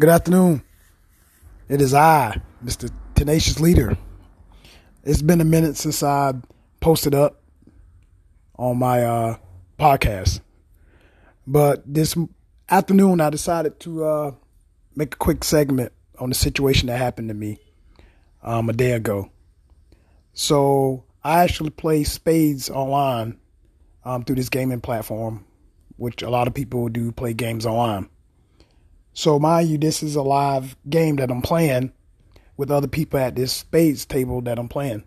Good afternoon. It is I, Mr. Tenacious Leader. It's been a minute since I posted up on my uh, podcast. But this afternoon, I decided to uh, make a quick segment on the situation that happened to me um, a day ago. So I actually play spades online um, through this gaming platform, which a lot of people do play games online. So mind you, this is a live game that I'm playing with other people at this spades table that I'm playing.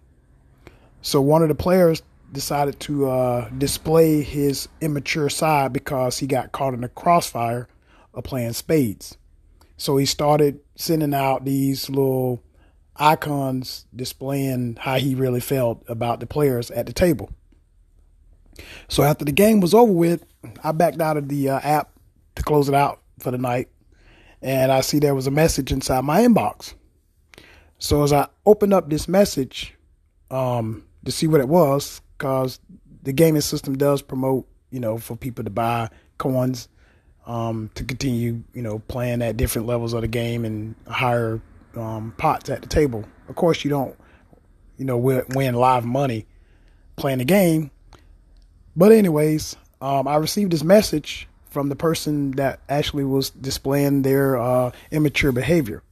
So one of the players decided to uh, display his immature side because he got caught in the crossfire of playing spades. So he started sending out these little icons displaying how he really felt about the players at the table. So after the game was over with, I backed out of the uh, app to close it out for the night, and I see there was a message inside my inbox. So as I opened up this message um, to see what it was, because the gaming system does promote, you know, for people to buy coins um, to continue, you know, playing at different levels of the game and higher um, pots at the table. Of course, you don't, you know, win live money playing the game. But anyways, um, I received this message from the person that actually was displaying their uh, immature behavior.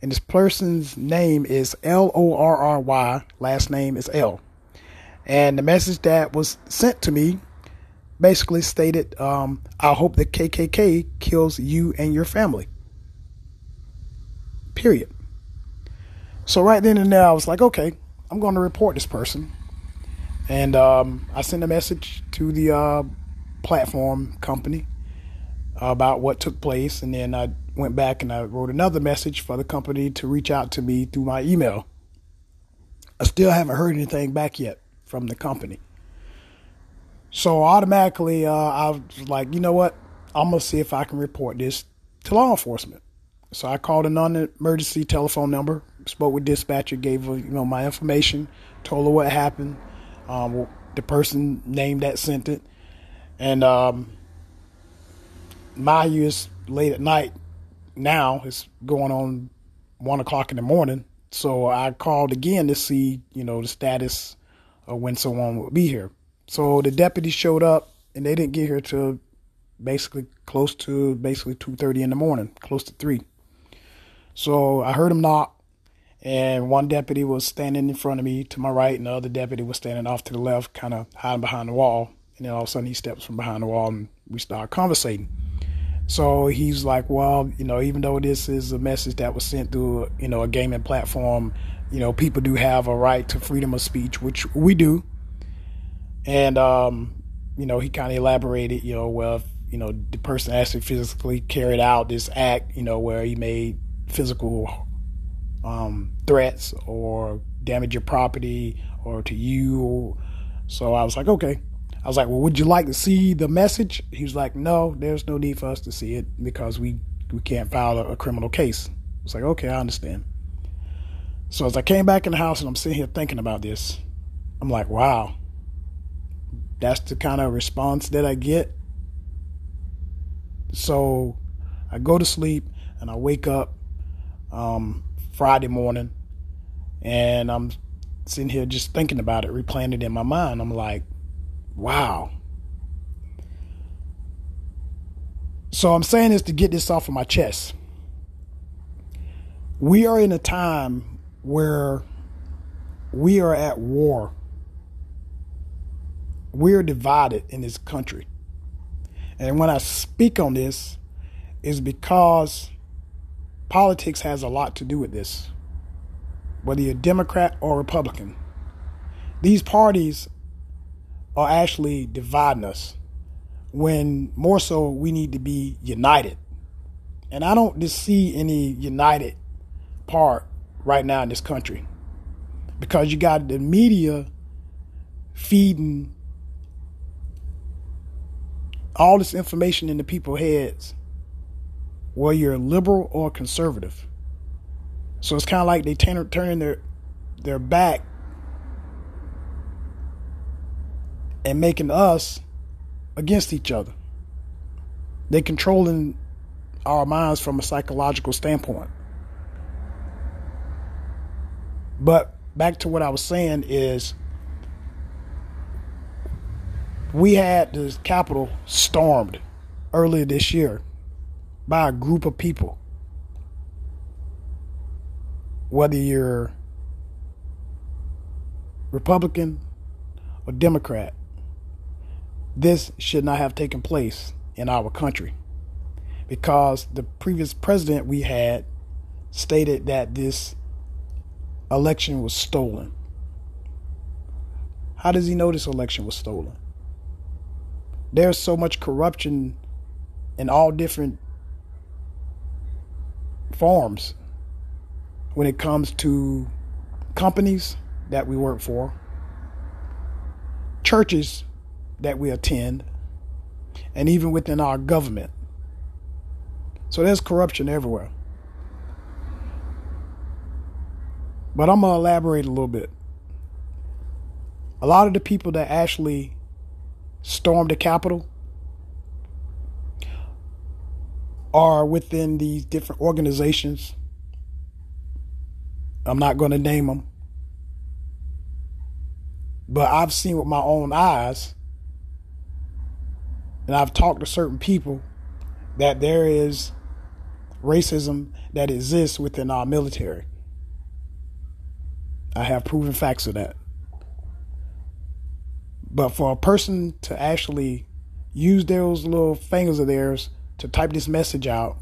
And this person's name is L O R R Y, last name is L. And the message that was sent to me basically stated, um, I hope the KKK kills you and your family. Period. So right then and there, I was like, okay, I'm going to report this person. And um, I sent a message to the uh, platform company about what took place. And then I went back and I wrote another message for the company to reach out to me through my email. I still haven't heard anything back yet from the company. So automatically, uh, I was like, you know what? I'm to see if I can report this to law enforcement. So I called a non-emergency telephone number, spoke with dispatcher, gave her, you know, my information, told her what happened, um, the person named that sent it, and um, you, it's late at night now. It's going on one o'clock in the morning. So I called again to see, you know, the status of when someone would be here. So the deputy showed up, and they didn't get here till basically close to basically two thirty in the morning, close to three. So I heard him knock, and one deputy was standing in front of me to my right, and the other deputy was standing off to the left, kind of hiding behind the wall. And then all of a sudden, he steps from behind the wall, and we start conversating. So he's like, well, you know, even though this is a message that was sent through, you know, a gaming platform, you know, people do have a right to freedom of speech, which we do. And, um, you know, he kind of elaborated, you know, well, you know, the person actually physically carried out this act, you know, where he made physical um, threats or damage your property or to you. So I was like, okay. I was like, well, would you like to see the message? He was like, no, there's no need for us to see it because we, we can't file a, a criminal case. I was like, okay, I understand. So as I came back in the house and I'm sitting here thinking about this, I'm like, wow, that's the kind of response that I get. So I go to sleep and I wake up um, Friday morning, and I'm sitting here just thinking about it, replaying it in my mind. I'm like, wow. So I'm saying this to get this off of my chest. We are in a time where we are at war. We're divided in this country. And when I speak on this, is because politics has a lot to do with this, whether you're Democrat or Republican. These parties are actually dividing us when more so we need to be united. And I don't just see any united part right now in this country because you got the media feeding all this information into people's heads whether you're liberal or conservative. So it's kind of like they turn, turning their their back and making us against each other. They're controlling our minds from a psychological standpoint. But back to what I was saying is we had the Capitol stormed earlier this year by a group of people. Whether you're Republican or Democrat, this should not have taken place in our country because the previous president we had stated that this election was stolen. How does he know this election was stolen? There's so much corruption in all different forms when it comes to companies that we work for, churches that we attend, and even within our government. So there's corruption everywhere. But I'm going to elaborate a little bit. A lot of the people that actually stormed the Capitol are within these different organizations. I'm not going to name them. But I've seen with my own eyes, and I've talked to certain people, that there is racism that exists within our military. I have proven facts of that. But for a person to actually use those little fingers of theirs to type this message out,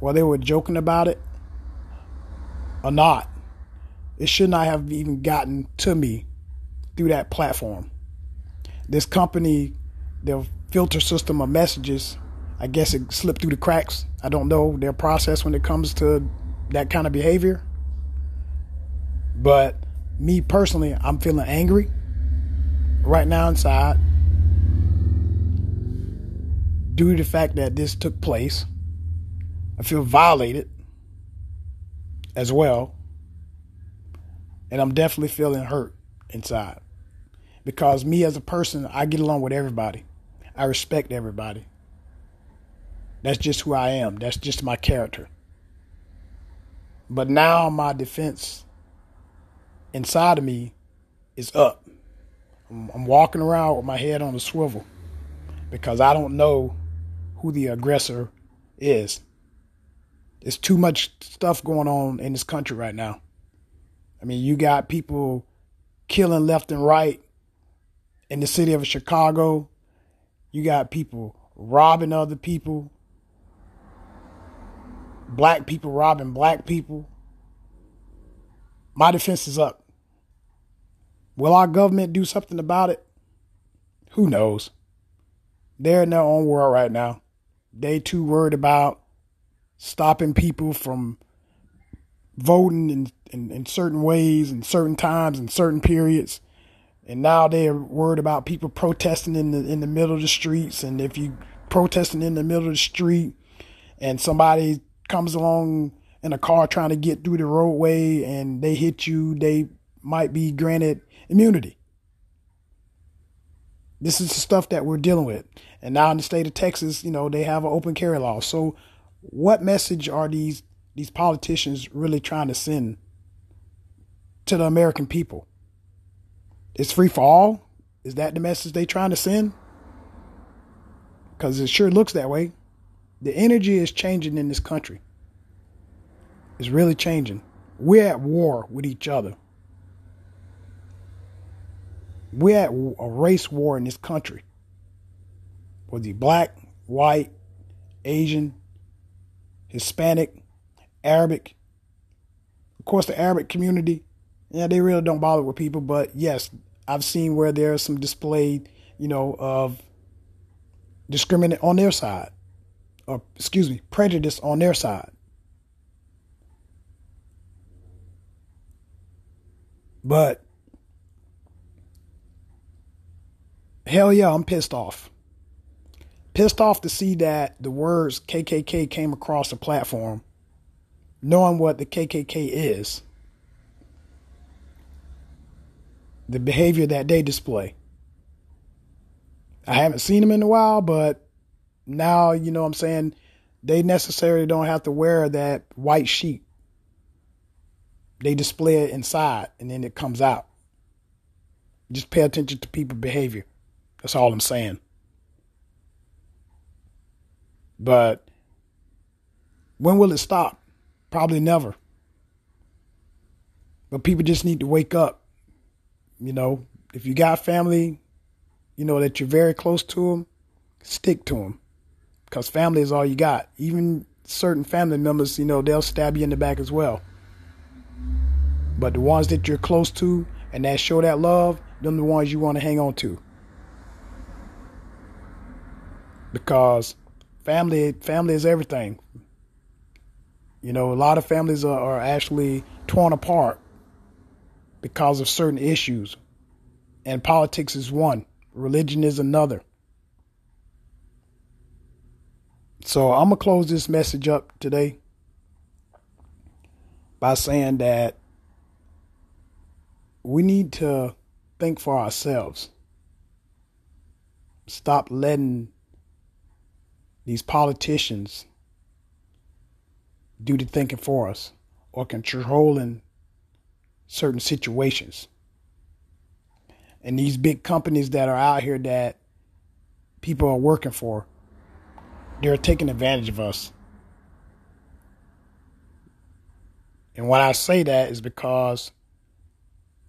while they were joking about it or not, it should not have even gotten to me through that platform. This company, their filter system of messages, I guess it slipped through the cracks. I don't know their process when it comes to that kind of behavior. But me personally, I'm feeling angry right now inside due to the fact that this took place. I feel violated as well. And I'm definitely feeling hurt inside. Because me as a person, I get along with everybody. I respect everybody. That's just who I am. That's just my character. But now my defense inside of me is up. I'm, I'm walking around with my head on a swivel because I don't know who the aggressor is. There's too much stuff going on in this country right now. I mean, you got people killing left and right in the city of Chicago. You got people robbing other people. Black people robbing black people. My defense is up. Will our government do something about it? Who knows? They're in their own world right now. They too worried about stopping people from voting in, in, in certain ways and certain times and certain periods. And now they're worried about people protesting in the in the middle of the streets. And if you protesting in the middle of the street and somebody comes along in a car trying to get through the roadway and they hit you, they might be granted immunity. This is the stuff that we're dealing with. And now in the state of Texas, you know, they have an open carry law. So what message are these these politicians really trying to send to the American people? It's free for all? Is that the message they trying to send? Because it sure looks that way. The energy is changing in this country. It's really changing. We're at war with each other. We're at a race war in this country. Whether you black, white, Asian, Hispanic, Arabic. Of course, the Arabic community, yeah, they really don't bother with people. But yes, I've seen where there's some display, you know, of discriminate on their side, or excuse me, prejudice on their side. But hell yeah, I'm pissed off. Pissed off to see that the words KKK came across the platform, knowing what the KKK is, the behavior that they display. I haven't seen them in a while, but now, you know what I'm saying, they necessarily don't have to wear that white sheet. They display it inside and then it comes out. Just pay attention to people behavior. That's all I'm saying. But when will it stop? Probably never. But people just need to wake up. You know, if you got family, you know, that you're very close to them, stick to them. Because family is all you got. Even certain family members, you know, they'll stab you in the back as well. But the ones that you're close to and that show that love, them the ones you want to hang on to. Because family family is everything. You know, a lot of families are, are actually torn apart because of certain issues. And politics is one, religion is another. So I'm going to close this message up today by saying that we need to think for ourselves. Stop letting these politicians do the thinking for us or controlling certain situations. And these big companies that are out here that people are working for, they're taking advantage of us. And when I say that is because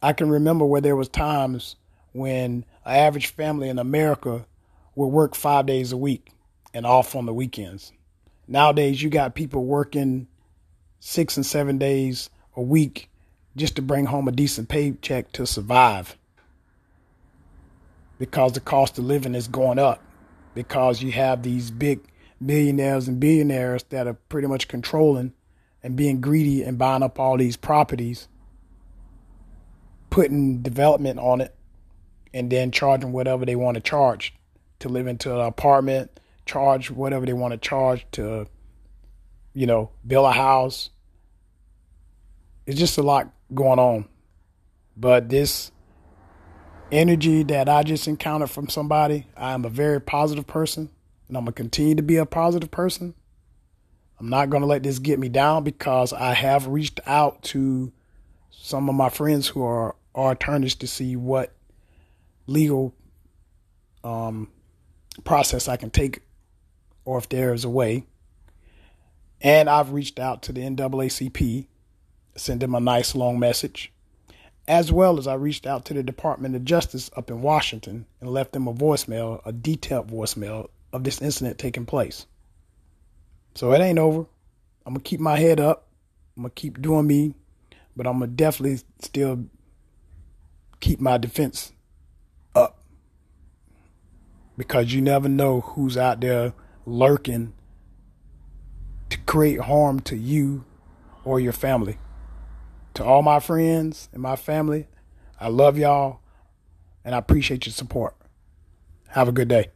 I can remember where there was times when an average family in America would work five days a week and off on the weekends. Nowadays, you got people working six and seven days a week just to bring home a decent paycheck to survive because the cost of living is going up because you have these big millionaires and billionaires that are pretty much controlling and being greedy and buying up all these properties, putting development on it, and then charging whatever they want to charge to live into an apartment, charge whatever they want to charge to, you know, build a house. It's just a lot going on. But this energy that I just encountered from somebody, I am a very positive person and I'm going to continue to be a positive person. I'm not going to let this get me down because I have reached out to some of my friends who are, are attorneys to see what legal um, process I can take or if there is a way. And I've reached out to the NAACP, send them a nice long message, as well as I reached out to the Department of Justice up in Washington and left them a voicemail, a detailed voicemail of this incident taking place. So it ain't over. I'm gonna keep my head up. I'm gonna keep doing me, but I'm gonna definitely still keep my defense up because you never know who's out there lurking to create harm to you or your family. To all my friends and my family, I love y'all and I appreciate your support. Have a good day.